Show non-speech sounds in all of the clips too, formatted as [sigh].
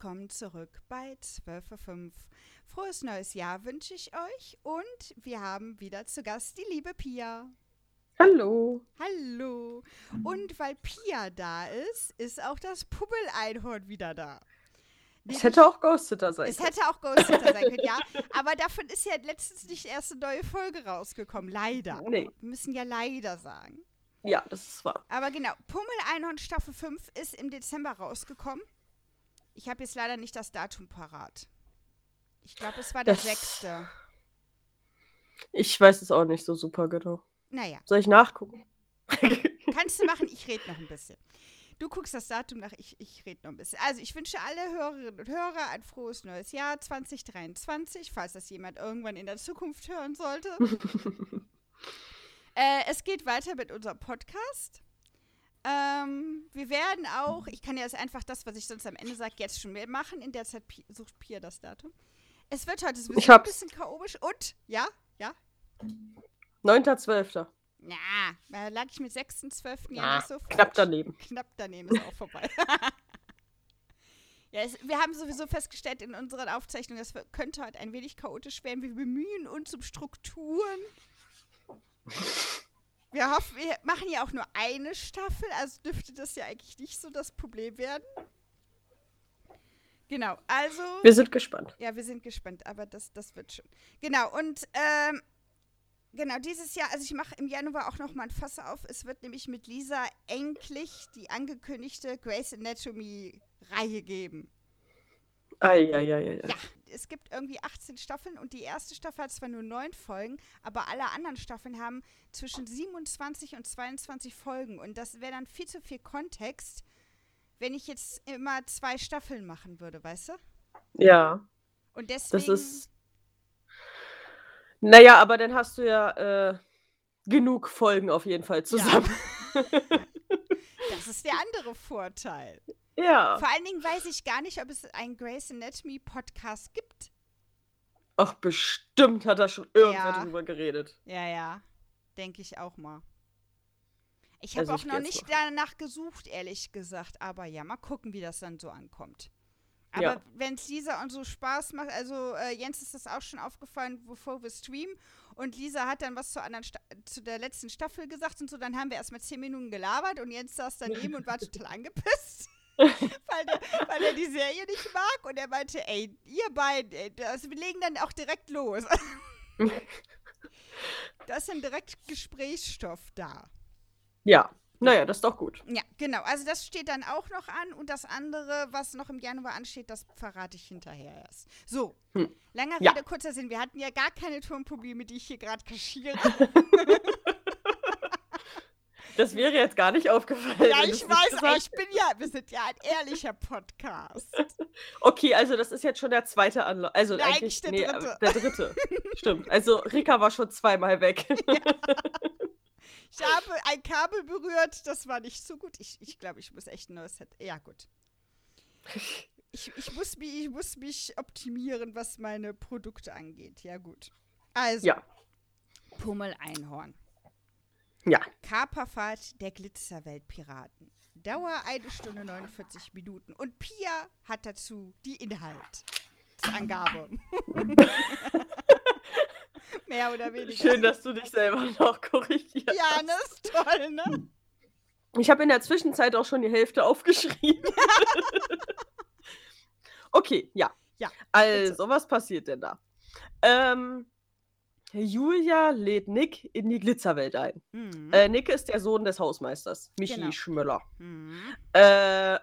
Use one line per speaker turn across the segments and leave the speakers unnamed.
willkommen zurück bei 12.05 Uhr. Frohes neues Jahr wünsche ich euch und wir haben wieder zu Gast die liebe Pia.
Hallo.
Hallo. Und weil Pia da ist, ist auch das Pummel-Einhorn wieder da.
Es hätte auch Ghostsitter sein
Es
können.
hätte auch Ghostsitter sein können, ja. [laughs] Aber davon ist ja letztens nicht erst eine neue Folge rausgekommen. Leider.
Nee.
Wir müssen ja leider sagen.
Ja, das ist wahr.
Aber genau, Pummel-Einhorn Staffel 5 ist im Dezember rausgekommen. Ich habe jetzt leider nicht das Datum parat. Ich glaube, es war der
Das-
6.
Ich weiß es auch nicht so super genau.
Naja,
Soll ich nachgucken? [laughs]
kannst du machen, ich rede noch ein bisschen. Du guckst das Datum nach, ich, ich rede noch ein bisschen. Also, ich wünsche alle Hörerinnen und Hörer ein frohes neues Jahr 2023, falls das jemand irgendwann in der Zukunft hören sollte. [laughs] äh, es geht weiter mit unserem Podcast. Ähm, wir werden auch, ich kann ja jetzt einfach das, was ich sonst am Ende sage, jetzt schon mehr machen. In der Zeit sucht Pia das Datum. Es wird heute sowieso
Ich
ein bisschen chaotisch und, ja, ja,
9.12.
na, da lag ich mit 6.12. ja nicht so
knapp daneben.
Knapp daneben ist auch vorbei. [laughs] ja, es, wir haben sowieso festgestellt in unseren Aufzeichnungen, wird- könnte heute ein wenig chaotisch werden. Wir bemühen uns um Strukturen. Wir hoffen, wir machen ja auch nur eine Staffel, also dürfte das ja eigentlich nicht so das Problem werden. Genau, also.
Wir sind gespannt.
Ja, wir sind gespannt, aber das, das wird schon. Genau, und ähm, genau, dieses Jahr, also ich mache im Januar auch noch mal ein Fass auf. Es wird nämlich mit Lisa endlich die angekündigte Grey's Anatomy-Reihe geben.
Eieieiei.
Ja, es gibt irgendwie 18 Staffeln und die erste Staffel hat zwar nur neun Folgen, aber alle anderen Staffeln haben zwischen 27 und 22 Folgen und das wäre dann viel zu viel Kontext, wenn ich jetzt immer zwei Staffeln machen würde, weißt du?
Ja,
Und deswegen.
das ist. Naja, aber dann hast du ja äh, genug Folgen auf jeden Fall zusammen. [laughs]
Das ist der andere Vorteil.
Ja.
Vor allen Dingen weiß ich gar nicht, ob es einen Grey's Anatomy Podcast gibt.
Ach, bestimmt hat er schon irgendwer
Ja.
drüber geredet.
Ja, ja. Denke ich auch mal. Ich habe
Also
auch noch nicht danach gesucht, ehrlich gesagt. Aber ja, mal gucken, wie das dann so ankommt. Aber
Ja.
wenn es Lisa und so Spaß macht, also äh, Jens ist das auch schon aufgefallen, bevor wir streamen. Und Lisa hat dann was zur, anderen Sta zu der letzten Staffel gesagt und so. Dann haben wir erstmal zehn Minuten gelabert und Jens saß daneben und war [laughs] total angepisst. Weil, der, weil er die Serie nicht mag. Und er meinte, ey, ihr beiden, ey, das, wir legen dann auch direkt los. da ist dann direkt Gesprächsstoff da.
Ja. Naja, das ist doch gut.
Ja, genau. Also das steht dann auch noch an. Und das andere, was noch im Januar ansteht, das verrate ich hinterher erst. So,
Hm.
langer
Ja.
Rede, kurzer Sinn. Wir hatten ja gar keine Tonprobleme, die ich hier gerade kaschiere. [laughs]
Das wäre jetzt gar nicht aufgefallen.
ja, ich weiß,
gesagt
ich bin ja, wir sind ja ein ehrlicher Podcast. [laughs]
Okay, also das ist jetzt schon der zweite Anlauf. Also
Ja, eigentlich der
nee,
dritte.
der dritte. Stimmt. Also Rika war schon zweimal weg. [laughs] [laughs]
Ich habe ein Kabel berührt, das war nicht so gut. Ich, ich glaube, ich muss echt ein neues Set. Ja, gut. Ich, ich, muss mich, ich muss mich optimieren, was meine Produkte angeht. Ja, gut. Also,
ja.
Pummel-Einhorn.
Ja.
Kaperfahrt der Glitzerweltpiraten. Dauer eine Stunde 49 Minuten. Und Pia hat dazu die Inhaltsangabe. [laughs] Mehr oder weniger.
Schön, dass du dich selber noch korrigierst.
Ja, ne? Ist toll, ne?
Ich habe in der Zwischenzeit auch schon die Hälfte aufgeschrieben. [laughs] okay, ja.
Ja,
Also, was passiert denn da? Ähm, Julia lädt Nick in die Glitzerwelt ein.
Mhm.
Äh, Nick ist der Sohn des Hausmeisters, Michi
Genau.
Schmöller.
Mhm.
Äh,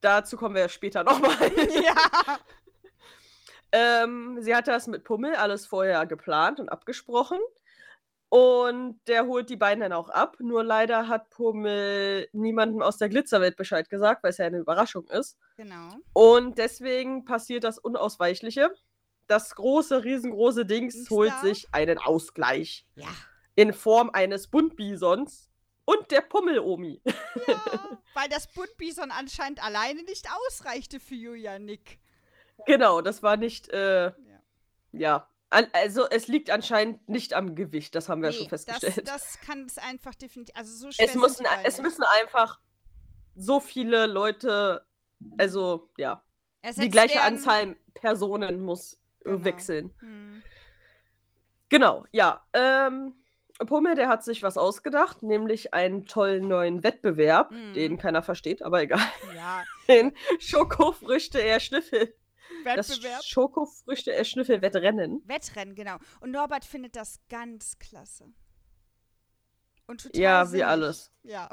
dazu kommen wir ja später nochmal. [laughs]
Ja. [laughs]
Ähm, sie hat das mit Pummel alles vorher geplant und abgesprochen. Und der holt die beiden dann auch ab. Nur leider hat Pummel niemandem aus der Glitzerwelt Bescheid gesagt, weil es ja eine Überraschung ist.
Genau.
Und deswegen passiert das Unausweichliche. Das große, riesengroße Dings
Dings
holt sich einen Ausgleich
Ja.
in Form eines Buntbisons und der Pummel-Omi.
ja. [laughs] Weil das Buntbison anscheinend alleine nicht ausreichte für Julia Nick.
genau, das war nicht, äh,
Ja.
ja. An, also es liegt anscheinend nicht am Gewicht, das haben wir schon
das,
festgestellt.
das kann es einfach definitiv. Also so schwer
es, müssen, es müssen einfach so viele Leute, also ja, die gleiche. Anzahl Personen muss genau. wechseln. Hm. Genau, ja. Ähm, Pummel, der hat sich was ausgedacht, nämlich einen tollen neuen Wettbewerb, hm. den keiner versteht, aber egal. Ja. [laughs] Den Schokofrüchte er Schnüffel. Wettbewerb. Das Schokofrüchte er Schnüffel Wettrennen.
Wettrennen, genau. Und Norbert findet das ganz klasse.
Und total Ja, sinnig. wie alles.
Ja.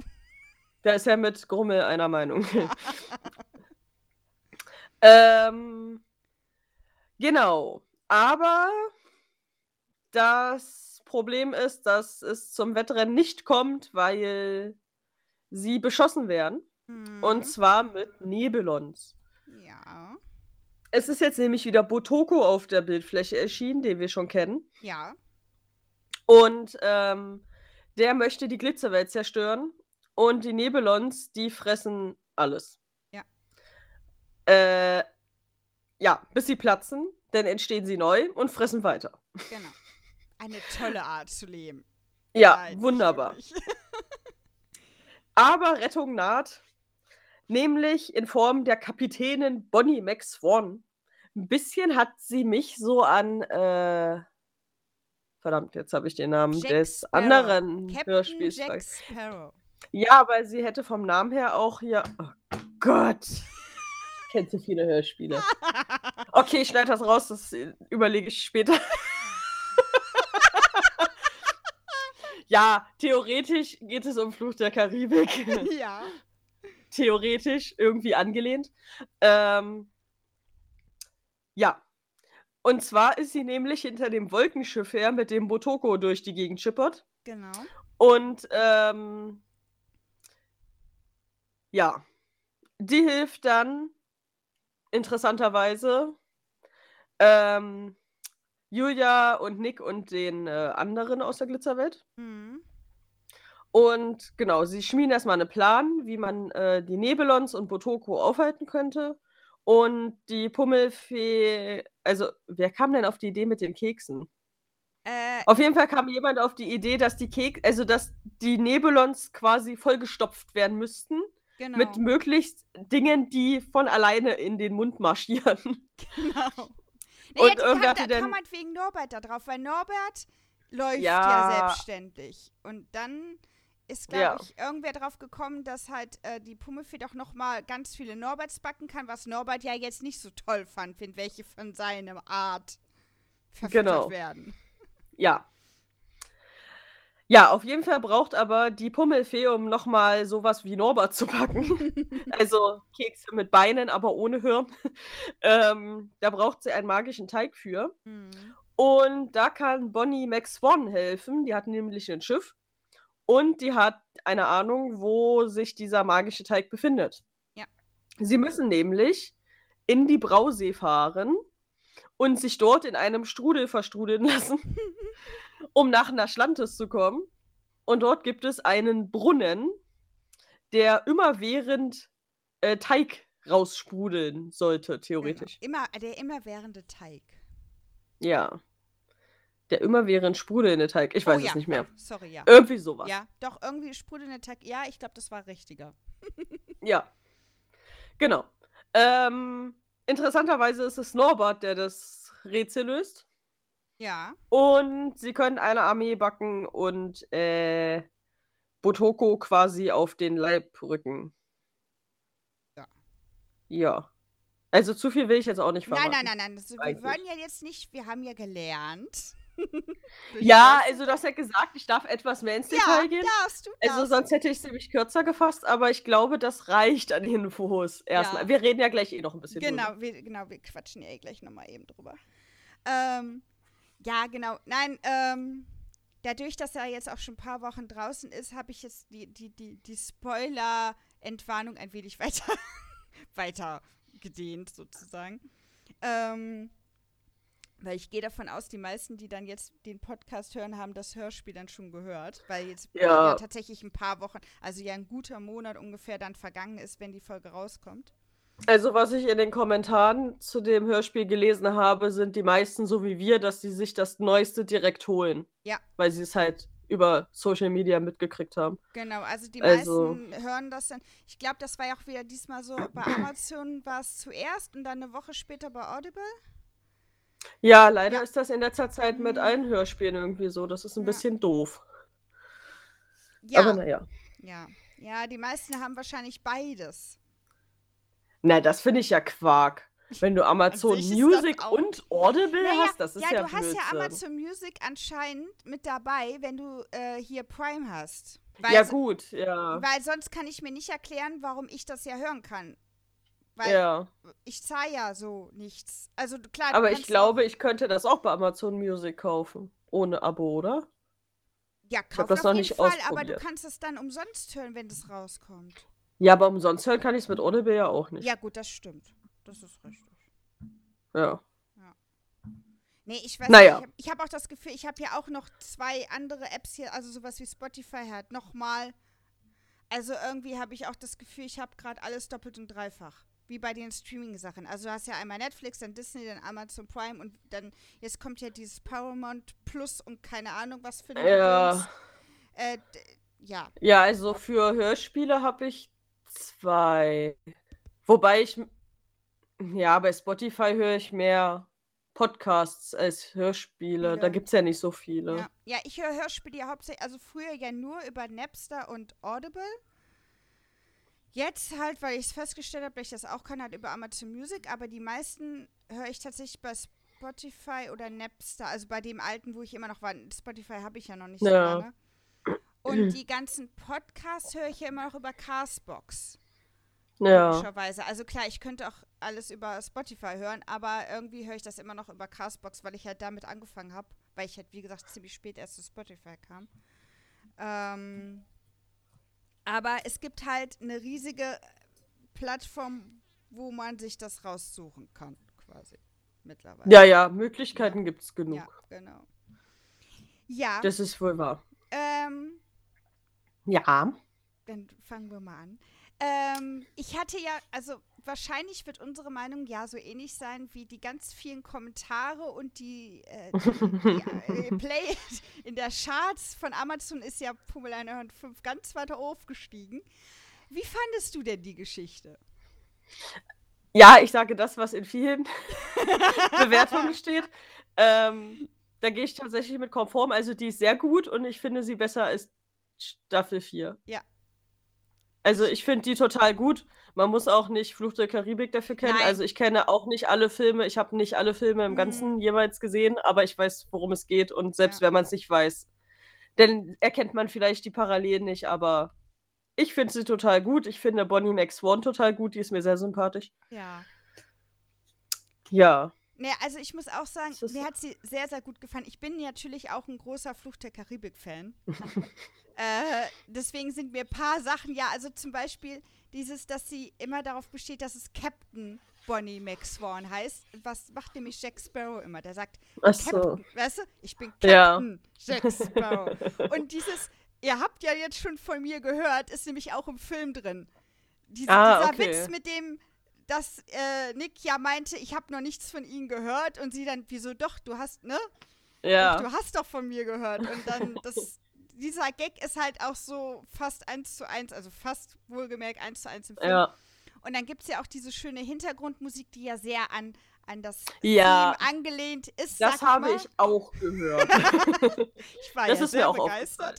Der ist ja mit Grummel einer Meinung. [laughs] ähm, genau. Aber das Problem ist, dass es zum Wettrennen nicht kommt, weil sie beschossen werden. Mhm. Und zwar mit Nebelons.
Ja.
Es ist jetzt nämlich wieder Botoko auf der Bildfläche erschienen, den wir schon kennen.
Ja.
Und ähm, der möchte die Glitzerwelt zerstören. Und die Nebelons, die fressen alles.
Ja.
Äh, ja, bis sie platzen, dann entstehen sie neu und fressen weiter.
Genau. Eine tolle Art zu leben.
Ja, Nein, wunderbar. [laughs] Aber Rettung naht, nämlich in Form der Kapitänin Bonnie Max Swan. Ein bisschen hat sie mich so an, äh, verdammt, jetzt habe ich den Namen Jack des Sparrow. anderen Hörspiels. Ja, weil sie hätte vom Namen her auch hier. Oh Gott. Kennt so viele Hörspiele. [laughs] Okay, ich schneide das raus, das überlege ich später. [laughs] ja, theoretisch geht es um Fluch der Karibik. [laughs]
Ja.
Theoretisch irgendwie angelehnt. Ähm, ja. Und zwar ist sie nämlich hinter dem Wolkenschiff her, mit dem Botoko durch die Gegend schippert.
Genau.
Und ähm, ja, die hilft dann interessanterweise ähm, Julia und Nick und den äh, anderen aus der Glitzerwelt. Mhm. Und genau, sie schmieden erstmal einen Plan, wie man äh, die Nebelons und Botoko aufhalten könnte. Und die Pummelfee, also wer kam denn auf die Idee mit den Keksen? Äh, auf jeden Fall kam jemand auf die Idee, dass die Kek also dass die Nebelons quasi vollgestopft werden müssten Genau. Mit möglichst Dingen, die von alleine in den Mund marschieren. [laughs]
Genau. [laughs] Naja, und irgendwer hatte da kam halt wegen Norbert da drauf, weil Norbert läuft ja, ja selbstständig. Und dann ist, glaube ja. ich, irgendwer drauf gekommen, dass halt äh, die Pummelfee doch noch mal ganz viele Norberts backen kann, was Norbert ja jetzt nicht so toll fand, wenn welche von seiner Art verfüttert genau. werden.
Ja, ja, auf jeden Fall braucht aber die Pummelfee, um nochmal sowas wie Norbert zu packen, [laughs] also Kekse mit Beinen, aber ohne Hirn, ähm, da braucht sie einen magischen Teig für. Mhm. Und da kann Bonnie Max Swan helfen. Die hat nämlich ein Schiff und die hat eine Ahnung, wo sich dieser magische Teig befindet.
Ja.
Sie müssen nämlich in die Brausee fahren und sich dort in einem Strudel verstrudeln lassen. [laughs] um nach Naschlantis zu kommen. Und dort gibt es einen Brunnen, der immerwährend äh, Teig raussprudeln sollte, theoretisch.
Genau. Immer, der immerwährende Teig.
Ja. Der immerwährend sprudelnde Teig. Ich weiß oh, ja. es nicht mehr. Oh,
sorry, ja.
Irgendwie sowas.
Ja, doch, irgendwie sprudelnde Teig. Ja, ich glaube, das war richtiger. [laughs]
ja. Genau. Ähm, interessanterweise ist es Norbert, der das Rätsel löst.
Ja.
Und sie können eine Armee backen und äh, Botoko quasi auf den Leib rücken.
Ja.
Ja. Also zu viel will ich jetzt auch nicht verraten.
Nein, nein, nein, nein. Also, wir wollen ja jetzt nicht, wir haben ja gelernt. [laughs]
ja, also du hast ja gesagt, ich darf etwas mehr ins Detail
ja,
gehen.
Darfst du, also
darfst also sonst hätte ich es nämlich kürzer gefasst, aber ich glaube, das reicht an Infos erstmal. Ja. Wir reden ja gleich eh noch ein bisschen
genau, drüber. Wir, genau, wir quatschen ja eh gleich nochmal eben drüber. Ähm, ja, genau. Nein, ähm, dadurch, dass er jetzt auch schon ein paar Wochen draußen ist, habe ich jetzt die, die, die, die Spoiler-Entwarnung ein wenig [laughs] weiter, weiter gedehnt, sozusagen. Ähm, weil ich gehe davon aus, die meisten, die dann jetzt den Podcast hören, haben das Hörspiel dann schon gehört, weil jetzt ja. ja tatsächlich ein paar Wochen, also ja ein guter Monat ungefähr dann vergangen ist, wenn die Folge rauskommt.
Also, was ich in den Kommentaren zu dem Hörspiel gelesen habe, sind die meisten so wie wir, dass sie sich das Neueste direkt holen.
Ja.
Weil sie es halt über Social Media mitgekriegt haben.
Genau, also die
Also-
meisten hören das dann. Ich glaube, das war ja auch wieder diesmal so, bei Amazon war es zuerst und dann eine Woche später bei Audible.
Ja, leider
Ja.
ist das in letzter Zeit mit
Mhm.
allen Hörspielen irgendwie so. Das ist ein
Ja.
bisschen doof.
Ja,
Aber naja.
ja. Ja, die meisten haben wahrscheinlich beides.
Na, das finde ich ja Quark. Wenn du Amazon Music und Audible
Naja,
hast, das ist
ja,
ja,
du hast
Blödsinn.
ja Amazon Music anscheinend mit dabei, wenn du äh, hier Prime hast. Weil,
ja, gut, ja.
weil sonst kann ich mir nicht erklären, warum ich das ja hören kann. Weil
Ja.
ich zahle ja so nichts. Also klar,
Aber ich glaube, ich könnte das auch bei Amazon Music kaufen. Ohne Abo, oder?
Ja, kauf
das
auf
noch
jeden
nicht
Fall, aber du kannst es dann umsonst hören, wenn das rauskommt.
Ja, aber umsonst hören kann ich es mit Audible ja auch nicht.
Ja, gut, das stimmt. Das ist richtig.
Ja.
Nee, ich weiß
Naja.
nicht. Ich habe hab auch das Gefühl, ich habe ja auch noch zwei andere Apps hier, also sowas wie Spotify hat nochmal. Also irgendwie habe ich auch das Gefühl, ich habe gerade alles doppelt und dreifach. Wie bei den Streaming-Sachen. Also du hast ja einmal Netflix, dann Disney, dann Amazon Prime und dann, jetzt kommt ja dieses Paramount Plus und keine Ahnung was für ein
Ja.
Äh, ja.
Ja, also für Hörspiele habe ich zwei. Wobei ich. Ja, bei Spotify höre ich mehr Podcasts als Hörspiele. Da
Viele.
gibt es ja nicht so viele.
Ja, ja ich höre Hörspiele ja hauptsächlich, also früher ja nur über Napster und Audible. Jetzt halt, weil ich es festgestellt habe, dass ich das auch kann, halt über Amazon Music, aber die meisten höre ich tatsächlich bei Spotify oder Napster, also bei dem alten, wo ich immer noch war. Spotify habe ich ja noch nicht so
Ja.
lange. Und die ganzen Podcasts höre ich ja immer noch über Castbox.
Ja.
Logischerweise. Also klar, ich könnte auch alles über Spotify hören, aber irgendwie höre ich das immer noch über Castbox, weil ich halt damit angefangen habe, weil ich halt, wie gesagt, ziemlich spät erst zu Spotify kam. Ähm, aber es gibt halt eine riesige Plattform, wo man sich das raussuchen kann, quasi. Mittlerweile.
Ja, ja, Möglichkeiten gibt es genug.
Ja, genau. Ja,
Das ist wohl wahr.
ähm,
Ja.
dann fangen wir mal an. Ähm, ich hatte ja, also wahrscheinlich wird unsere Meinung ja so ähnlich sein wie die ganz vielen Kommentare und die, äh, die, die äh, [laughs] Play [laughs] in der Charts von Amazon ist ja Pummel 105 ganz weiter aufgestiegen. Wie fandest du denn die Geschichte?
Ja, ich sage das, was in vielen [laughs] Bewertungen steht. Ähm, da gehe ich tatsächlich mit konform. Also die ist sehr gut und ich finde sie besser als Staffel 4.
Ja.
Also ich finde die total gut. Man muss auch nicht Fluch der Karibik dafür kennen.
Nein.
Also ich kenne auch nicht alle Filme. Ich habe nicht alle Filme im
Mhm.
Ganzen jeweils gesehen, aber ich weiß, worum es geht. Und selbst
Ja.
wenn man es nicht weiß, dann erkennt man vielleicht die Parallelen nicht. Aber ich finde sie total gut. Ich finde Bonnie Max Swan total gut. Die ist mir sehr sympathisch.
Ja.
Ja.
Ne, also ich muss auch sagen, mir hat sie sehr, sehr gut gefallen. Ich bin natürlich auch ein großer Fluch der Karibik-Fan. [laughs] äh, deswegen sind mir ein paar Sachen, ja, also zum Beispiel dieses, dass sie immer darauf besteht, dass es Captain Bonnie McSwan heißt. Was macht nämlich Jack Sparrow immer? Der sagt,
Ach so.
Captain, weißt du, ich bin
Ja.
Captain Jack Sparrow. [laughs] Und dieses, ihr habt ja jetzt schon von mir gehört, ist nämlich auch im Film drin. Diese,
Ah,
dieser
okay.
Witz mit dem, dass äh, Nick ja meinte, ich habe noch nichts von ihnen gehört und sie dann, wieso doch, du hast, ne?
Ja.
Doch, du hast doch von mir gehört. Und dann, [laughs] das, dieser Gag ist halt auch so fast eins zu eins, also fast wohlgemerkt eins zu eins im Film.
Ja.
Und dann gibt es ja auch diese schöne Hintergrundmusik, die ja sehr an, an das
Ja.
Theme angelehnt ist.
Das habe
mal.
ich auch gehört. [laughs]
Ich war
Das
ja
ist
sehr
mir auch
begeistert.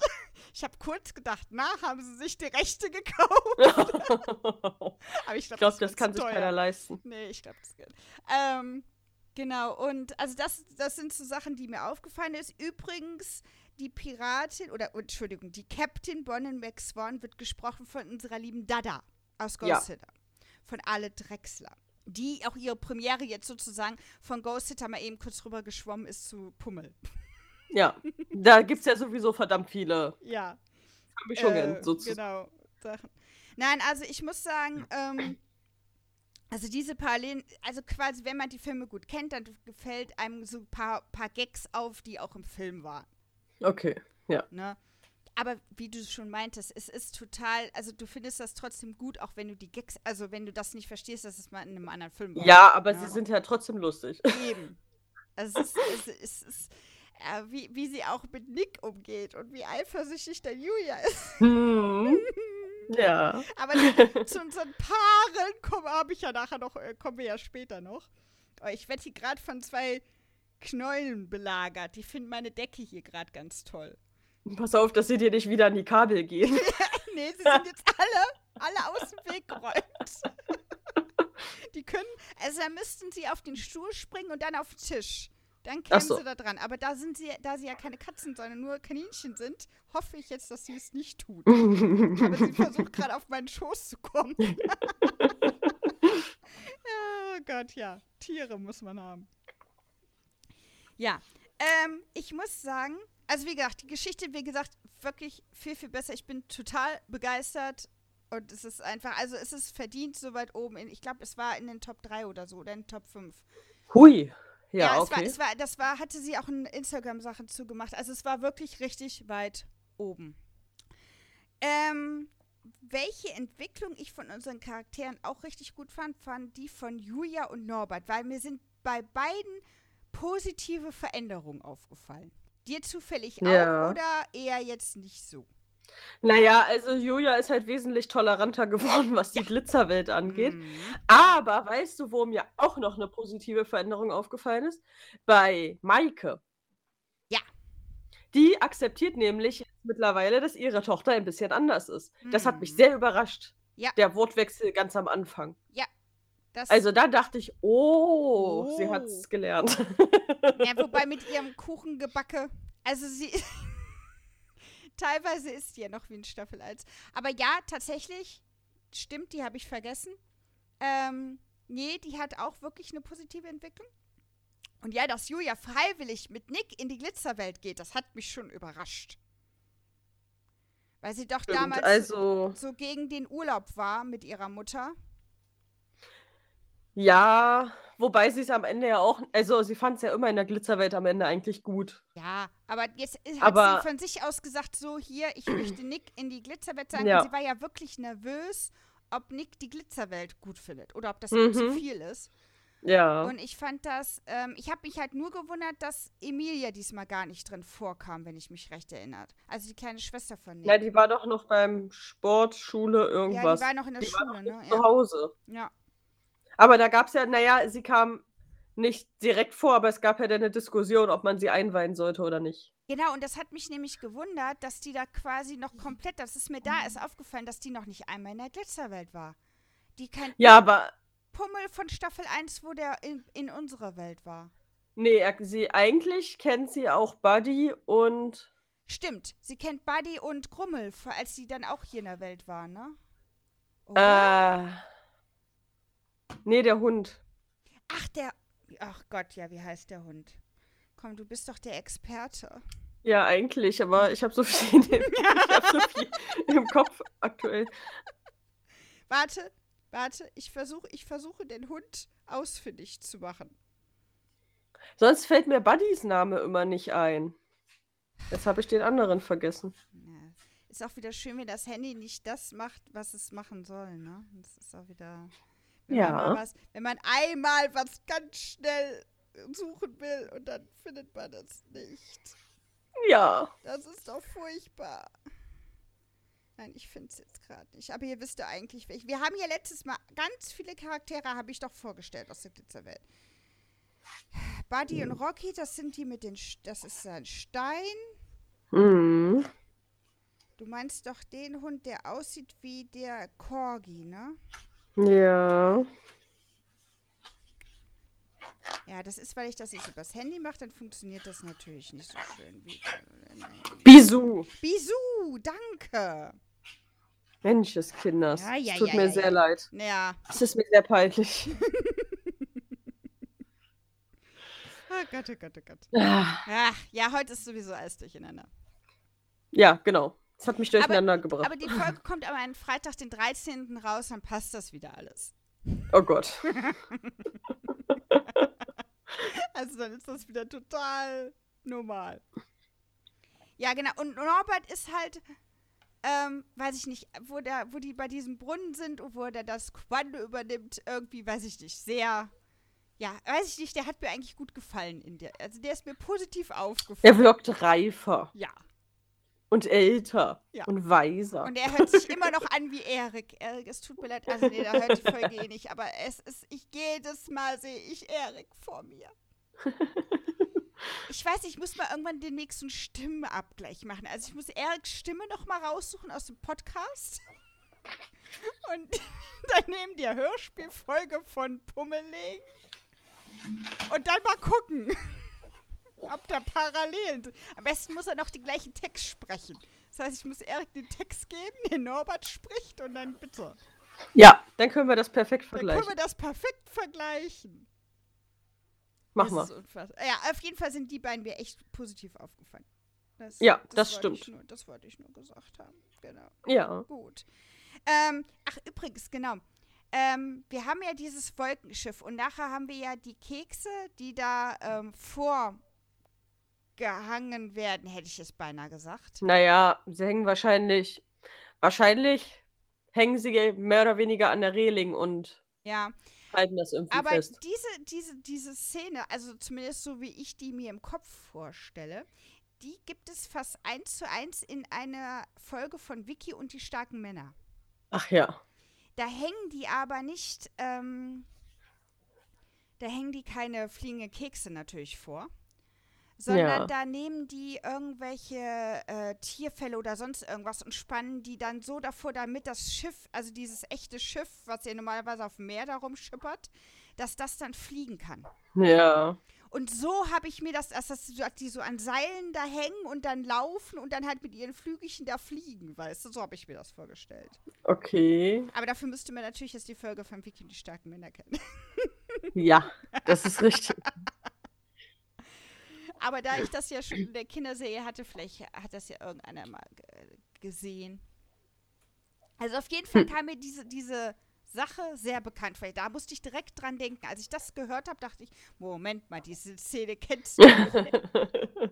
Ich habe kurz gedacht, na, haben sie sich die Rechte gekauft? [laughs] Aber ich glaube,
glaube, das kann sich
teuer.
keiner leisten.
Nee, ich glaube, das geht. Ähm, genau, und also das, das sind so Sachen, die mir aufgefallen ist. Übrigens, die Piratin, oder Entschuldigung, die Captain Bonnie McSwan wird gesprochen von unserer lieben Dada aus Ghost
Ja.
Sitter. Von Ale Drechsler. Die auch ihre Premiere jetzt sozusagen von Ghost Sitter mal eben kurz rüber geschwommen ist zu Pummel.
Ja. Da gibt es ja sowieso verdammt viele
Ja.
Mischungen.
Äh,
sozusagen.
Genau. Sachen. Nein, also ich muss sagen, ähm, also diese Parallelen, also quasi, wenn man die Filme gut kennt, dann gefällt einem so ein paar, paar Gags auf, die auch im Film waren.
Okay. Ja.
Ne? Aber wie du schon meintest, es ist total, also du findest das trotzdem gut, auch wenn du die Gags, also wenn du das nicht verstehst, dass es mal in einem anderen Film war.
Ja, aber
Ja.
sie sind ja trotzdem lustig.
Eben. Also es ist, es, ist- es ist, äh, wie, wie sie auch mit Nick umgeht und wie eifersüchtig der Julia ist.
Hm. Ja. [laughs]
Aber zu unseren Paaren kommen, habe ich ja nachher noch, äh, kommen wir ja später noch. Aber ich werde hier gerade von zwei Knäulen belagert. Die finden meine Decke hier gerade ganz toll.
Pass auf, dass sie dir nicht wieder an die Kabel gehen. [laughs]
nee, sie sind jetzt alle, alle aus dem Weg geräumt. [laughs] die können, also da müssten sie auf den Stuhl springen und dann auf den Tisch. Dann kämen
so.
sie da dran. Aber da sind sie, da sie ja keine Katzen, sondern nur Kaninchen sind, hoffe ich jetzt, dass sie es nicht tut. [laughs] Aber sie versucht gerade auf meinen Schoß zu kommen. [laughs] oh Gott, ja. Tiere muss man haben. Ja, ähm, ich muss sagen, also wie gesagt, die Geschichte, wie gesagt, wirklich viel, viel besser. Ich bin total begeistert und es ist einfach, also es ist verdient so weit oben. In, ich glaube, es war in den Top 3 oder so oder in den Top 5.
Hui. Ja,
Ja, es,
okay.
war, es war, das war, hatte sie auch in Instagram-Sachen zugemacht. Also es war wirklich richtig weit oben. Ähm, welche Entwicklung ich von unseren Charakteren auch richtig gut fand, fand die von Julia und Norbert, weil mir sind bei beiden positive Veränderungen aufgefallen. Dir zufällig
Ja.
auch oder eher jetzt nicht so?
Naja, also Julia ist halt wesentlich toleranter [laughs] geworden, was die Glitzerwelt angeht.
Mhm.
Aber weißt du, wo mir auch noch eine positive Veränderung aufgefallen ist? Bei Maike.
Ja.
Die akzeptiert nämlich mittlerweile, dass ihre Tochter ein bisschen anders ist. Das hat mich
Mhm.
sehr überrascht.
Ja.
Der Wortwechsel ganz am Anfang.
Das,
Also da dachte ich, oh, sie
Oh.
hat es gelernt.
Ja, wobei [laughs] mit ihrem Kuchengebacke, also sie. [laughs] teilweise ist die ja noch wie in Staffel 1. Aber ja, tatsächlich, stimmt, die habe ich vergessen. Ähm, nee, die hat auch wirklich eine positive Entwicklung. Und ja, dass Julia freiwillig mit Nick in die Glitzerwelt geht, das hat mich schon überrascht. Weil sie doch
Stimmt,
damals
also,
so gegen den Urlaub war mit ihrer Mutter.
ja, wobei sie es am Ende ja auch, also sie fand es ja immer in der Glitzerwelt am Ende eigentlich gut.
Ja, aber jetzt ist- hat
Aber-
sie von sich aus gesagt, so hier, ich möchte Nick in die Glitzerwelt sein.
Ja.
Und sie war ja wirklich nervös, ob Nick die Glitzerwelt gut findet oder ob das ihm zu
Mhm.
viel ist.
Ja.
Und ich fand das, ähm, ich habe mich halt nur gewundert, dass Emilia diesmal gar nicht drin vorkam, wenn ich mich recht erinnert. Also die kleine Schwester von Nick.
Na, die war doch noch beim Sport, Schule,
ja,
irgendwas.
die war noch in der
Die
Schule,
noch
ne?
zu
Ja.
Hause.
ja.
Aber da gab es ja, naja, sie kam nicht direkt vor, aber es gab ja dann eine Diskussion, ob man sie einweihen sollte oder nicht.
Genau, und das hat mich nämlich gewundert, dass die da quasi noch komplett, das ist mir da erst aufgefallen, dass die noch nicht einmal in der Glitzerwelt war. Die kein
Ja, aber
Pummel von Staffel 1, wo der in, in unserer Welt war.
nee, er- sie eigentlich kennt sie auch Buddy und
Stimmt, sie kennt Buddy und Grummel, als sie dann auch hier in der Welt war, ne? Oder?
äh, nee, der Hund.
Ach, der. Ach Gott, ja, wie heißt der Hund? Komm, du bist doch der Experte.
Ja, eigentlich, aber ich habe so viel, [laughs] ich hab so viel im Kopf aktuell.
Warte, warte, ich versuche ich versuche den Hund ausfindig zu machen.
Sonst fällt mir Buddys Name immer nicht ein. Jetzt habe ich den anderen vergessen.
Ja. Ist auch wieder schön, wenn das Handy nicht das macht, was es machen soll, ne? Das ist auch wieder. Wenn
Ja.
Man was, wenn man einmal was ganz schnell suchen will und dann findet man es nicht.
Ja.
Das ist doch furchtbar. Nein, ich finde es jetzt gerade nicht. Aber ihr wisst ja eigentlich, welche. Wir haben ja letztes Mal ganz viele Charaktere, habe ich doch vorgestellt aus der Glitzerwelt. Buddy und Rocky, das sind die mit den. Sch- Das ist ein Stein.
Mhm.
Du meinst doch den Hund, der aussieht wie der Corgi, ne?
Ja.
Ja, das ist, weil ich das jetzt übers Handy mache, dann funktioniert das natürlich nicht so schön wie.
Bisou.
Bisou, danke.
Mensch des Kinders.
Ja, ja,
es tut
ja,
mir sehr leid.
Ja.
Es ist mir sehr peinlich.
Oh [laughs] Gott, oh Gott, oh Gott.
Ah,
Ach, ja, heute ist sowieso alles durcheinander.
ja, genau. Es hat mich durcheinander gebracht.
Aber die Folge kommt aber am Freitag, den 13. raus, dann passt das wieder alles.
oh Gott. [laughs]
Also dann ist das wieder total normal. Ja, genau. Und Norbert ist halt, ähm, weiß ich nicht, wo, der, wo die bei diesem Brunnen sind und wo der das Quando übernimmt, irgendwie, weiß ich nicht, sehr Ja, weiß ich nicht, der hat mir eigentlich gut gefallen in der. Also der ist mir positiv aufgefallen.
Er wirkt reifer
Ja.
Und älter
Ja.
und weiser.
Und er hört sich immer noch [laughs] an wie Erik. Erik, es tut mir leid. Also nee, da hört die Folge eh nicht. Aber es ist, ich jedes Mal sehe ich Erik vor mir. Ich weiß, ich muss mal irgendwann den nächsten Stimmenabgleich machen. Also ich muss Eriks Stimme noch mal raussuchen aus dem Podcast. Und [laughs] dann neben der Hörspielfolge von Pummel legen. Und dann mal gucken, ob da Parallelen sind. Am besten muss er noch den gleichen Text sprechen. Das heißt, ich muss Erik den Text geben, den Norbert spricht und dann bitte.
Ja, dann können wir das perfekt
Dann
vergleichen.
können wir das perfekt vergleichen.
Machen
das
wir.
Ja, auf jeden Fall sind die beiden mir echt positiv aufgefallen. Das,
Ja, das
ich
stimmt.
Nur, das wollte ich nur gesagt haben. Genau.
Ja.
Gut. Ähm, ach, übrigens, genau. Ähm, wir haben ja dieses Wolkenschiff und nachher haben wir ja die Kekse, die da ähm, vorgehangen werden, hätte ich es beinahe gesagt.
Naja, sie hängen wahrscheinlich. Wahrscheinlich hängen sie mehr oder weniger an der Reling und
Ja,
halten das irgendwie
aber
fest.
diese, diese, diese Szene, also zumindest so wie ich die mir im Kopf vorstelle, die gibt es fast eins zu eins in einer Folge von Vicky und die starken Männer.
Ach ja.
Da hängen die aber nicht, ähm, da hängen die keine fliegenden Kekse natürlich vor, sondern
Ja.
da nehmen die irgendwelche äh, Tierfälle oder sonst irgendwas und spannen die dann so davor, damit das Schiff, also dieses echte Schiff, was ja normalerweise auf dem Meer darum schippert, dass das dann fliegen kann.
Ja.
Und so habe ich mir das, dass das, die so an Seilen da hängen und dann laufen und dann halt mit ihren Flügelchen da fliegen, weißt du? So habe ich mir das vorgestellt.
Okay.
Aber dafür müsste man natürlich jetzt die Folge von Vicky und die starken Männer kennen.
Ja, das ist richtig. [laughs]
Aber da ich [laughs] das ja schon in der Kinderserie hatte, vielleicht hat das ja irgendeiner mal ge- gesehen. Also auf jeden Fall kam mir diese, diese Sache sehr bekannt vor. Da musste ich direkt dran denken. Als ich das gehört habe, dachte ich, Moment mal, diese Szene kennst du. [laughs]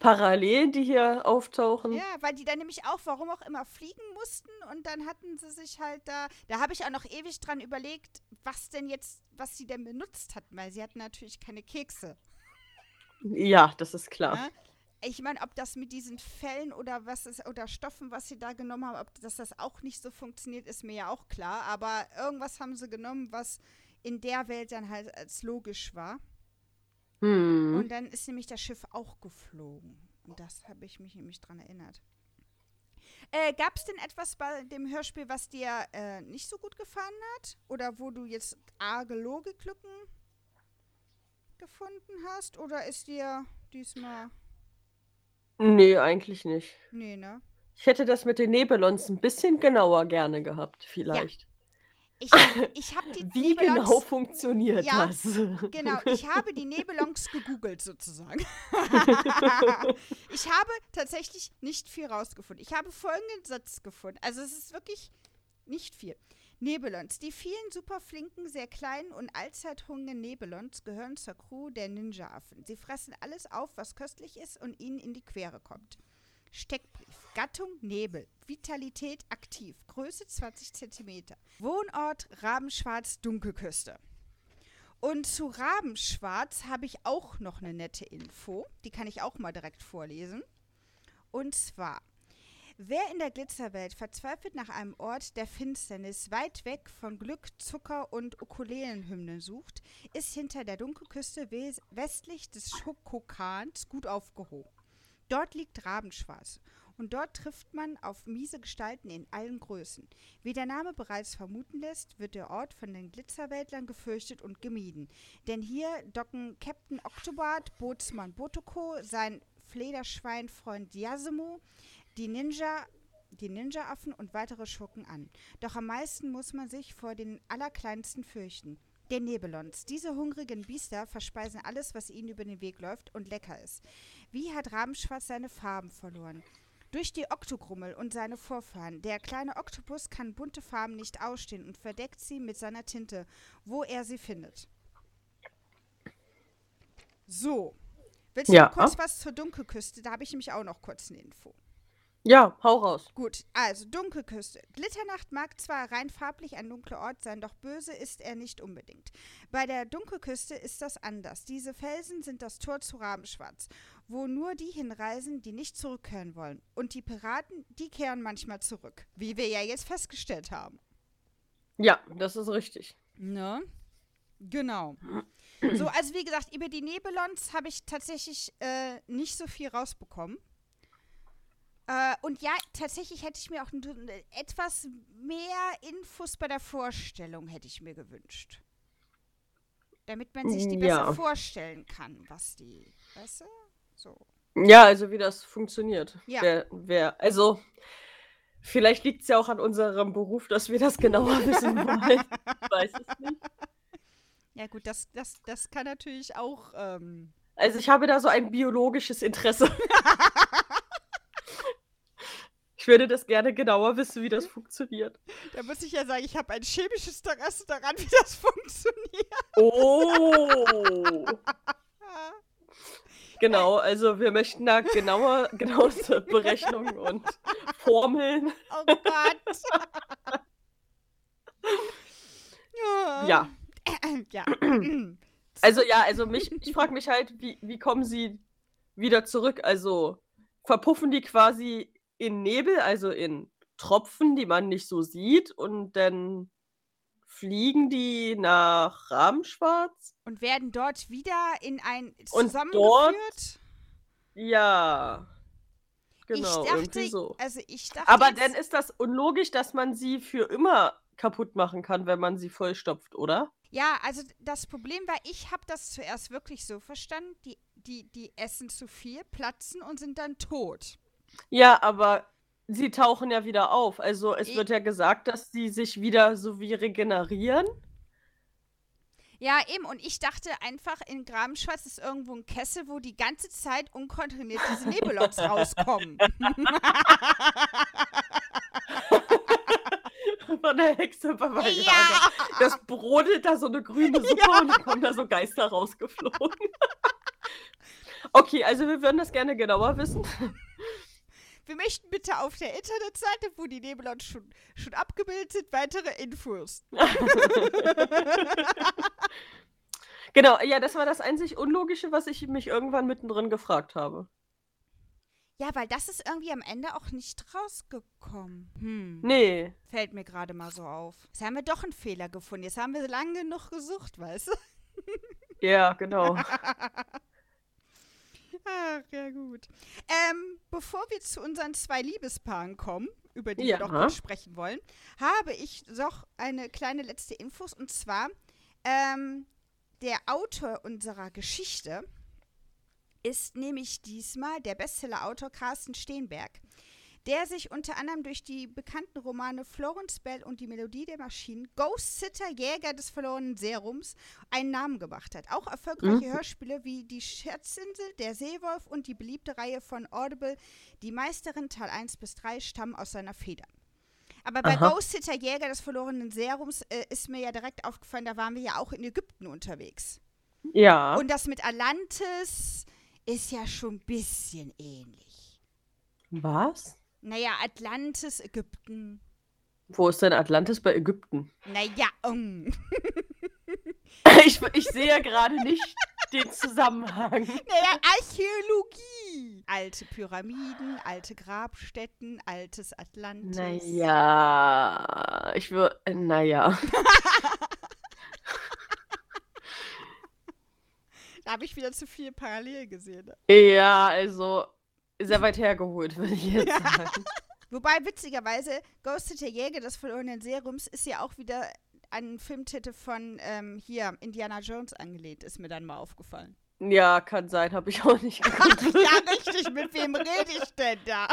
Parallelen, die hier auftauchen.
Ja, weil die dann nämlich auch, warum auch immer, fliegen mussten und dann hatten sie sich halt da, da habe ich auch noch ewig dran überlegt, was denn jetzt, was sie denn benutzt hatten, weil sie hatten natürlich keine Kekse.
Ja, das ist klar.
Ne? Ich meine, ob das mit diesen Fellen oder was ist, oder Stoffen, was sie da genommen haben, ob das, das auch nicht so funktioniert, ist mir ja auch klar. Aber irgendwas haben sie genommen, was in der Welt dann halt als logisch war.
Hm.
Und dann ist nämlich das Schiff auch geflogen. Und das habe ich mich nämlich dran erinnert. Äh, Gab es denn etwas bei dem Hörspiel, was dir äh, nicht so gut gefallen hat? Oder wo du jetzt arge Logiklücken gefunden hast? Oder ist dir diesmal.
Nee, eigentlich nicht.
Nee, ne?
Ich hätte das mit den Nebelons ein bisschen genauer gerne gehabt, vielleicht.
Ich, ich habe die [laughs]
Wie
Nebelons-
genau funktioniert
Ja,
das?
Genau, ich habe die Nebelons gegoogelt sozusagen. [laughs] ich habe tatsächlich nicht viel rausgefunden. Ich habe folgenden Satz gefunden. Also es ist wirklich nicht viel. Nebelons. Die vielen superflinken, sehr kleinen und allzeit hungrigen Nebelons gehören zur Crew der Ninja-Affen. Sie fressen alles auf, was köstlich ist und ihnen in die Quere kommt. Steckbrief. Gattung Nebel. Vitalität aktiv. Größe 20 cm. Wohnort Rabenschwarz Dunkelküste. Und zu Rabenschwarz habe ich auch noch eine nette Info. Die kann ich auch mal direkt vorlesen. Und zwar, wer in der Glitzerwelt verzweifelt nach einem Ort der Finsternis weit weg von Glück, Zucker und Ukulelenhymnen sucht, ist hinter der Dunkelküste wes- westlich des Schokokans gut aufgehoben. Dort liegt Rabenschwarz. Und dort trifft man auf miese Gestalten in allen Größen. Wie der Name bereits vermuten lässt, wird der Ort von den Glitzerweltlern gefürchtet und gemieden. Denn hier docken Captain Octobart, Bootsmann Botoko, sein Flederschweinfreund Yasimo, die Ninja, die Ninja-Affen und weitere Schurken an. Doch am meisten muss man sich vor den Allerkleinsten fürchten. Den Nebelons. Diese hungrigen Biester verspeisen alles, was ihnen über den Weg läuft und lecker ist. Wie hat Rabenschwarz seine Farben verloren? Durch die Oktogrummel und seine Vorfahren. Der kleine Oktopus kann bunte Farben nicht ausstehen und verdeckt sie mit seiner Tinte, wo er sie findet. So. Willst du
Ja.
noch kurz was zur Dunkelküste? Da habe ich nämlich auch noch kurz eine Info.
Ja, hau raus.
Gut, also Dunkelküste. Glitternacht mag zwar rein farblich ein dunkler Ort sein, doch böse ist er nicht unbedingt. Bei der Dunkelküste ist das anders. Diese Felsen sind das Tor zu Rabenschwarz, wo nur die hinreisen, die nicht zurückkehren wollen. Und die Piraten, die kehren manchmal zurück, wie wir ja jetzt festgestellt haben.
Ja, das ist richtig.
Ne? Genau. So, also wie gesagt, über die Nebelons habe ich tatsächlich äh, nicht so viel rausbekommen. Äh, und ja, tatsächlich hätte ich mir auch etwas mehr Infos bei der Vorstellung hätte ich mir gewünscht. Damit man sich die besser
Ja.
vorstellen kann, was die, weißt du? So.
Ja, also wie das funktioniert.
Ja.
Wer, wer, also vielleicht liegt es ja auch an unserem Beruf, dass wir das genauer [laughs] wissen wollen. Ich weiß es nicht.
Ja gut, das, das, das kann natürlich auch, ähm,
Also ich habe da so ein biologisches Interesse. [laughs] Ich würde das gerne genauer wissen, wie das funktioniert.
da muss ich ja sagen, ich habe ein chemisches Interesse daran, [laughs] wie das funktioniert.
Oh! Genau, also wir möchten da genauer, [laughs] genaueste Berechnungen und Formeln.
Oh Gott. [laughs]
Ja.
ja. [clears throat] [clears throat]
Also ja, also mich, ich frage mich halt, wie, wie kommen sie wieder zurück? Also verpuffen die quasi in Nebel, also in Tropfen, die man nicht so sieht, und dann fliegen die nach Rabenschwarz?
Und werden dort wieder in ein
Und
zusammengeführt?
Ja. Genau,
ich dachte,
so.
also ich dachte
Aber
jetzt,
dann ist das unlogisch, dass man sie für immer kaputt machen kann, wenn man sie vollstopft, oder?
ja, also das Problem war, ich habe das zuerst wirklich so verstanden, die, die, die essen zu viel, platzen und sind dann tot.
Ja, aber sie tauchen ja wieder auf. Also es
I-
wird ja gesagt, dass sie sich wieder so wie regenerieren.
Ja, eben. Und ich dachte einfach, in Grabenschwarz ist irgendwo ein Kessel, wo die ganze Zeit unkontrolliert diese Nebelons [laughs] rauskommen. [laughs]
Von der Hexe bei Weihnachten.
ja!
Das brodelt da so eine grüne [laughs] Suppe und dann kommen da so Geister rausgeflogen. okay, also wir würden das gerne genauer wissen.
Wir möchten bitte auf der Internetseite, wo die Nebelons schon, schon abgebildet sind, weitere Infos. [laughs]
Genau, ja, das war das einzig Unlogische, was ich mich irgendwann mittendrin gefragt habe.
Ja, weil das ist irgendwie am Ende auch nicht rausgekommen. Hm.
Nee.
Fällt mir gerade mal so auf. Jetzt haben wir doch einen Fehler gefunden. Jetzt haben wir lange genug gesucht, weißt du?
Ja, genau. [laughs]
Ach, ja gut. Ähm, bevor wir zu unseren zwei Liebespaaren kommen, über die
Ja.
wir noch kurz sprechen wollen, habe ich noch eine kleine letzte Infos. Und zwar, ähm, der Autor unserer Geschichte ist nämlich diesmal der Bestseller-Autor Carsten Steenberg, der sich unter anderem durch die bekannten Romane Florence Bell und die Melodie der Maschinen, Ghost Sitter, Jäger des verlorenen Serums, einen Namen gemacht hat. Auch erfolgreiche
Mhm.
Hörspiele wie Die Scherzinsel, Der Seewolf und die beliebte Reihe von Audible, Die Meisterin Teil 1 bis 3, stammen aus seiner Feder. Aber bei
Aha.
Ghost Sitter, Jäger des verlorenen Serums, äh, ist mir ja direkt aufgefallen, da waren wir ja auch in Ägypten unterwegs.
Ja.
Und das mit Atlantis ist ja schon ein bisschen ähnlich.
Was?
Naja, Atlantis, Ägypten.
Wo ist denn Atlantis bei Ägypten?
Naja, um. [laughs]
Ich, ich sehe gerade nicht den Zusammenhang.
Naja, Archäologie. Alte Pyramiden, alte Grabstätten, altes Atlantis.
Naja, ich würde, naja. [laughs]
Da habe ich wieder zu viel parallel gesehen. ne?
Ja, also sehr weit hergeholt, würde ich jetzt sagen.
Wobei, witzigerweise, Ghost Sitter Jäger des verlorenen Serums ist ja auch wieder an Filmtitel von ähm, hier Indiana Jones angelehnt, ist mir dann mal aufgefallen.
Ja, kann sein, habe ich auch nicht [laughs] geguckt.
ja, richtig, mit wem rede ich denn da?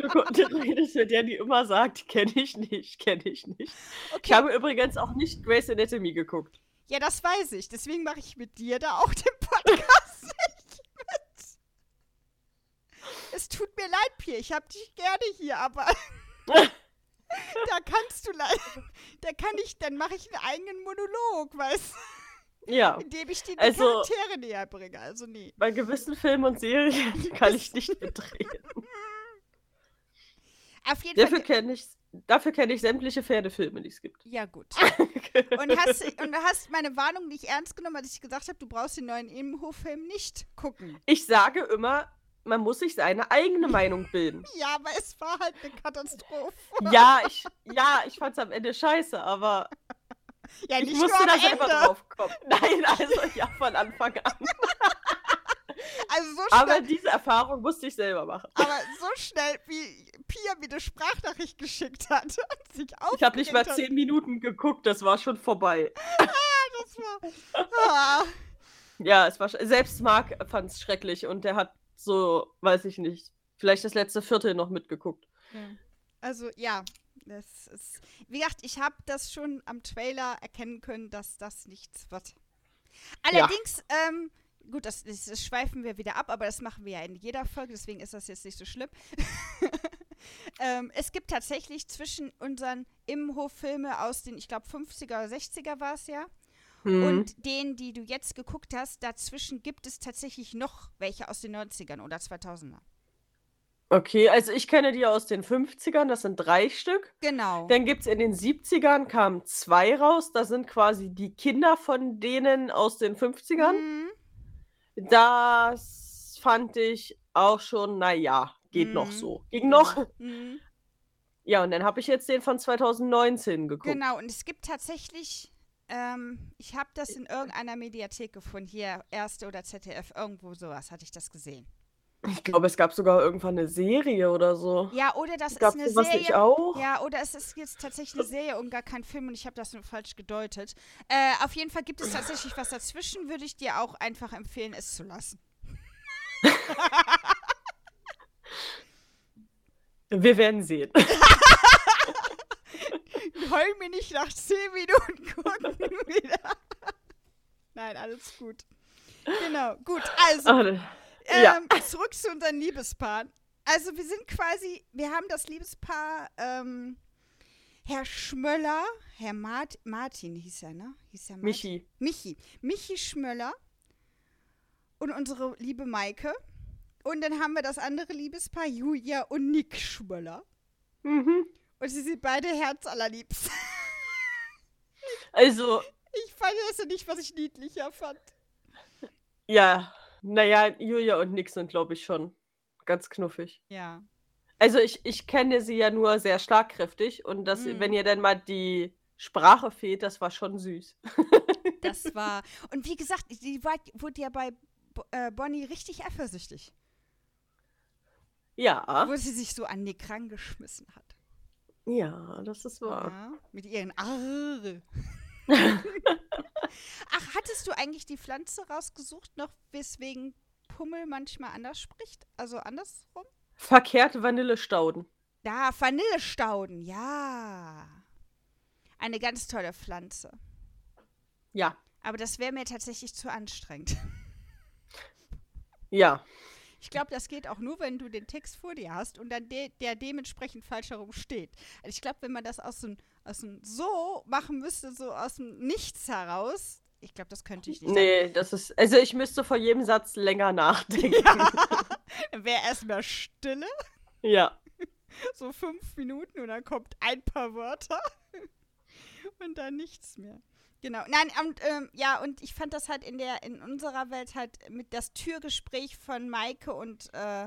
Du redest mit der, die immer sagt, kenne ich nicht, kenne ich nicht. Ich
Okay,
habe übrigens auch nicht Grey's Anatomy geguckt.
ja, das weiß ich. Deswegen mache ich mit dir da auch den Podcast nicht mit. Es tut mir leid, Pierre, ich habe dich gerne hier, aber [laughs] da kannst du leider, da kann ich, dann mache ich einen eigenen Monolog, weißt
Ja,
du, indem ich die
Also-
Charaktere näher bringe. Also nee.
bei gewissen Filmen und Serien [laughs] kann ich nicht mitreden.
Auf jeden
Dafür
Fall.
kenne ich, dafür ich sämtliche Pferdefilme, die es gibt.
Ja, gut. [laughs] Und hast, und du hast meine Warnung nicht ernst genommen, als ich gesagt habe, du brauchst den neuen Immenhof-Film nicht gucken.
Ich sage immer, man muss sich seine eigene Meinung bilden. [laughs]
Ja, aber es war halt eine Katastrophe.
Ja, ich, ja, ich fand's am Ende scheiße, aber [laughs]
Ja,
ich
nicht
musste
nur
da selber
Ende.
drauf kommen. [laughs] Nein, also ja, von Anfang an.
Also so
Aber
schnell,
diese Erfahrung musste ich selber machen.
aber so schnell, wie Pia mir eine Sprachnachricht geschickt hat und sich
Ich habe nicht mal zehn Minuten geguckt, das war schon vorbei.
Das war, ah,
Ja, es war selbst Marc fand es schrecklich und der hat so, weiß ich nicht, vielleicht das letzte Viertel noch mitgeguckt.
Also ja, das ist. Wie gesagt, ich habe das schon am Trailer erkennen können, dass das nichts wird. Allerdings, ähm, gut, das, das, das schweifen wir wieder ab, aber das machen wir ja in jeder Folge, deswegen ist das jetzt nicht so schlimm. [laughs] ähm, es gibt tatsächlich zwischen unseren Immenhof-Filme aus den, ich glaube, 50er oder 60er war es ja,
Hm.
und denen, die du jetzt geguckt hast, dazwischen gibt es tatsächlich noch welche aus den 90ern oder 2000er.
Okay, also ich kenne die aus den 50ern, das sind drei Stück.
Genau.
Dann gibt es in den 70ern kamen zwei raus, da sind quasi die Kinder von denen aus den 50ern.
Mhm.
Das fand ich auch schon, naja, geht noch
Mhm.
so. Ging noch.
Mhm.
Ja, und dann habe ich jetzt den von 2019 geguckt.
Genau, und es gibt tatsächlich, ähm, ich habe das in irgendeiner Mediathek gefunden, hier Erste oder ZDF, irgendwo sowas hatte ich das gesehen.
Ich glaube, es gab sogar irgendwann eine Serie oder so.
Ja, oder das
Gab
ist
es
eine
sowas nicht
Serie.
auch?
Ja, oder es ist jetzt tatsächlich eine Serie und gar kein Film und ich habe das nur falsch gedeutet. Äh, auf jeden Fall gibt es tatsächlich was dazwischen, würde ich dir auch einfach empfehlen, es zu lassen. [laughs]
Wir werden sehen. [laughs]
Heul mir nicht nach 10 Minuten [laughs] gucken wieder. Nein, alles gut. Genau, gut. Also,
Ah, ja.
ähm, zurück zu unseren Liebespaaren. Also, wir sind quasi, wir haben das Liebespaar ähm, Herr Schmöller, Herr Mart Martin hieß er, ne? Hieß er Martin?
Michi.
Michi. Michi Schmöller und unsere liebe Maike. Und dann haben wir das andere Liebespaar, Julia und Nick Schmöller.
Mhm.
Und sie sind beide herzallerliebst.
Also,
Ich fand das nicht, was ich niedlicher fand.
ja, naja, Julia und Nick sind, glaube ich, schon ganz knuffig.
Ja.
Also, ich, ich kenne sie ja nur sehr schlagkräftig und das,
Mhm.
wenn ihr dann mal die Sprache fehlt, das war schon süß. [laughs]
Das war. Und wie gesagt, die war, wurde ja bei äh, Bonnie richtig eifersüchtig.
Ja,
Wo sie sich so an Nick rangeschmissen hat.
Ja, das ist wahr.
Ja, mit ihren Arr. [laughs] Ach, hattest du eigentlich die Pflanze rausgesucht, noch weswegen Pummel manchmal anders spricht? Also andersrum?
Verkehrte Vanillestauden.
Da, Vanillestauden, ja. Eine ganz tolle Pflanze.
Ja,
Aber das wäre mir tatsächlich zu anstrengend.
ja.
Ich glaube, das geht auch nur, wenn du den Text vor dir hast und dann de der dementsprechend falsch herum steht. Also ich glaube, wenn man das aus dem, aus dem so machen müsste, so aus dem Nichts heraus, ich glaube, das könnte ich nicht.
Nee, das ist. Also, ich müsste vor jedem Satz länger nachdenken. [laughs]
Dann wäre erstmal Stille,
Ja. [laughs]
so fünf Minuten und dann kommt ein paar Wörter [laughs] und dann nichts mehr. Genau. Nein, und, ähm, ja, und ich fand das halt in der, in unserer Welt halt mit das Türgespräch von Maike und äh,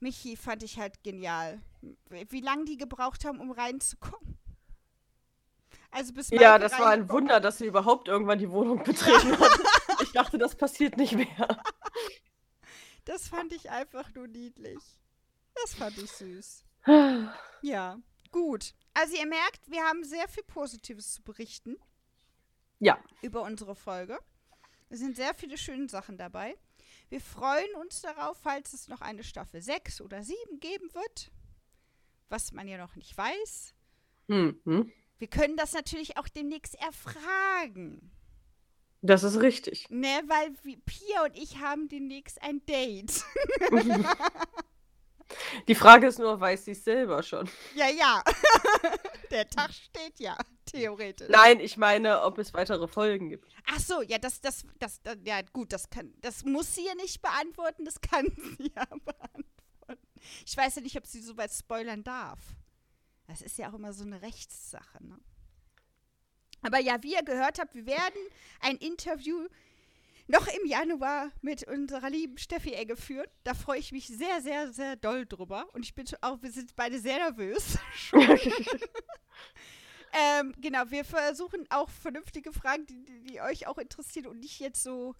Michi fand ich halt genial. Wie, lange die gebraucht haben, um reinzukommen. Also bis
Ja,
Maike
das war ein Wunder, dass sie überhaupt irgendwann die Wohnung betreten hat. [laughs] Ich dachte, das passiert nicht mehr.
Das fand ich einfach nur niedlich. Das fand ich süß. [sighs] Ja, gut. Also ihr merkt, wir haben sehr viel Positives zu berichten
Ja,
über unsere Folge. Es sind sehr viele schöne Sachen dabei. Wir freuen uns darauf, falls es noch eine Staffel 6 oder 7 geben wird. Was man ja noch nicht weiß.
mhm.
Wir können das natürlich auch demnächst erfragen.
das ist richtig.
Ne, weil Pia und ich haben demnächst ein Date. [laughs]
Die Frage ist nur, weiß sie es selber schon?
ja, ja. [laughs] Der Tag steht ja, theoretisch.
Nein, ich meine, ob es weitere Folgen gibt.
Ach so, ja, das, das, das, das, ja, gut, das kann, das muss sie ja nicht beantworten, das kann [laughs] sie ja beantworten. Ich weiß ja nicht, ob sie so weit spoilern darf. Das ist ja auch immer so eine Rechtssache, ne? Aber ja, wie ihr gehört habt, wir werden ein Interview noch im Januar mit unserer lieben Steffi Egge führen. Da freue ich mich sehr, sehr, sehr doll drüber. Und ich bin auch, wir sind beide sehr nervös. [laughs] ähm, genau, wir versuchen auch vernünftige Fragen, die, die, euch auch interessieren und nicht jetzt so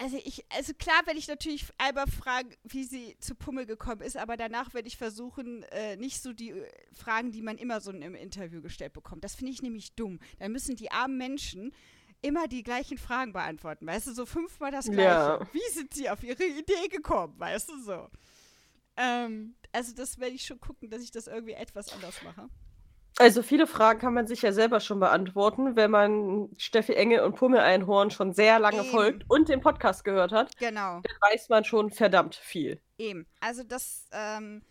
also ich, also klar werde ich natürlich einmal fragen, wie sie zu Pummel gekommen ist, aber danach werde ich versuchen, äh, nicht so die äh, Fragen, die man immer so im Interview gestellt bekommt. Das finde ich nämlich dumm. Dann müssen die armen Menschen immer die gleichen Fragen beantworten, weißt du, so fünfmal das gleiche. Ja. Wie sind sie auf ihre Idee gekommen, weißt du so. Ähm, also das werde ich schon gucken, dass ich das irgendwie etwas anders mache.
Also viele Fragen kann man sich ja selber schon beantworten, wenn man Steffi Engel und Pummel Einhorn schon sehr lange Eben. folgt und den Podcast gehört hat.
Genau.
Dann weiß man schon verdammt viel.
Eben. Also das, ähm,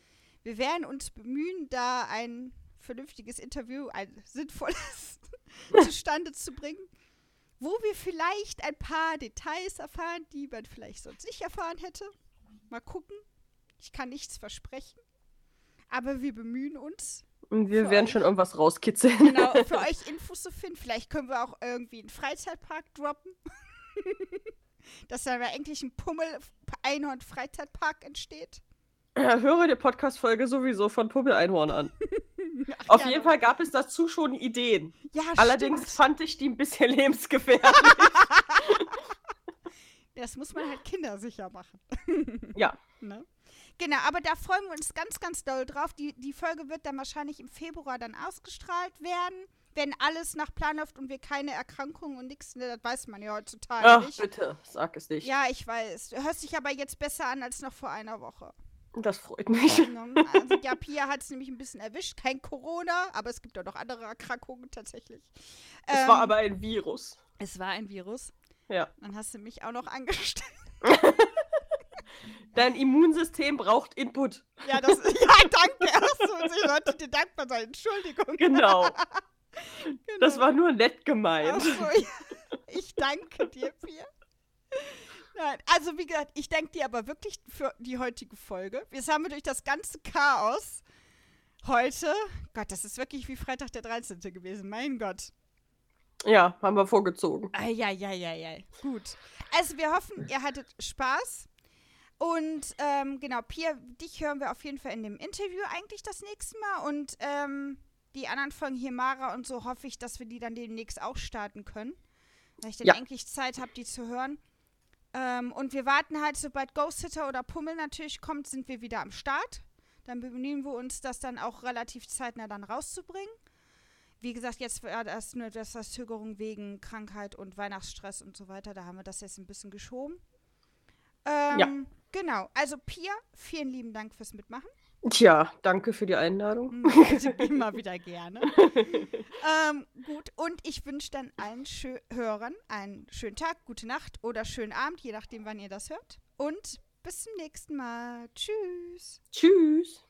wir werden uns bemühen, da ein vernünftiges Interview, ein sinnvolles [laughs] zustande zu bringen, wo wir vielleicht ein paar Details erfahren, die man vielleicht sonst nicht erfahren hätte. Mal gucken. Ich kann nichts versprechen. Aber wir bemühen uns.
Und wir werden euch, schon irgendwas rauskitzeln.
Genau, [laughs] für euch Infos zu finden. Vielleicht können wir auch irgendwie einen Freizeitpark droppen. [laughs] Dass da endlich ein Pummel-Einhorn-Freizeitpark entsteht.
Ja, höre die Podcast-Folge sowieso von Pummel-Einhorn an. [laughs] Ach, Auf jeden Fall gab es dazu schon Ideen. Ja, Allerdings stimmt. fand ich die ein bisschen [laughs] lebensgefährlich.
das muss man halt kindersicher machen.
ja. [laughs] Ne?
Genau, aber da freuen wir uns ganz, ganz doll drauf. Die, die Folge wird dann wahrscheinlich im Februar dann ausgestrahlt werden, wenn alles nach Plan läuft und wir keine Erkrankungen und nichts, ne, das weiß man ja heutzutage Ach, nicht.
bitte, sag es nicht.
Ja, ich weiß. Du hörst dich aber jetzt besser an als noch vor einer Woche.
Das freut mich.
Also, ja, Pia hat es nämlich ein bisschen erwischt. Kein Corona, aber es gibt auch noch andere Erkrankungen tatsächlich.
Es ähm, war aber ein Virus.
Es war ein Virus.
Ja.
Dann hast du mich auch noch angestellt. [laughs]
Dein Immunsystem braucht Input.
Ja, das, [laughs] ja danke. Achso, ich sollte dir dankbar sein. Entschuldigung.
Genau. [laughs] genau. Das war nur nett gemeint.
So, ja. Ich danke dir, Pia. Nein, also wie gesagt, ich danke dir aber wirklich für die heutige Folge. Jetzt haben wir durch das ganze Chaos heute, Gott, das ist wirklich wie Freitag der 13. gewesen, mein Gott.
Ja, haben wir vorgezogen.
Eieieiei. Gut. Also wir hoffen, ihr hattet Spaß. Und ähm, genau, Pia, dich hören wir auf jeden Fall in dem Interview eigentlich das nächste Mal. Und ähm, die anderen Folgen hier, Mara und so, hoffe ich, dass wir die dann demnächst auch starten können. Weil ich dann ja. endlich Zeit habe, die zu hören. Ähm, und wir warten halt, sobald Ghost Hitter oder Pummel natürlich kommt, sind wir wieder am Start. Dann bemühen wir uns, das dann auch relativ zeitnah dann rauszubringen. Wie gesagt, jetzt war das nur das Verzögerung wegen Krankheit und Weihnachtsstress und so weiter. Da haben wir das jetzt ein bisschen geschoben. Ähm, ja. Genau. Also Pia, vielen lieben Dank fürs Mitmachen.
Tja, danke für die Einladung.
Mhm, also immer wieder gerne. [laughs] ähm, gut, und ich wünsche dann allen Schö Hörern einen schönen Tag, gute Nacht oder schönen Abend, je nachdem, wann ihr das hört. Und bis zum nächsten Mal. Tschüss.
Tschüss.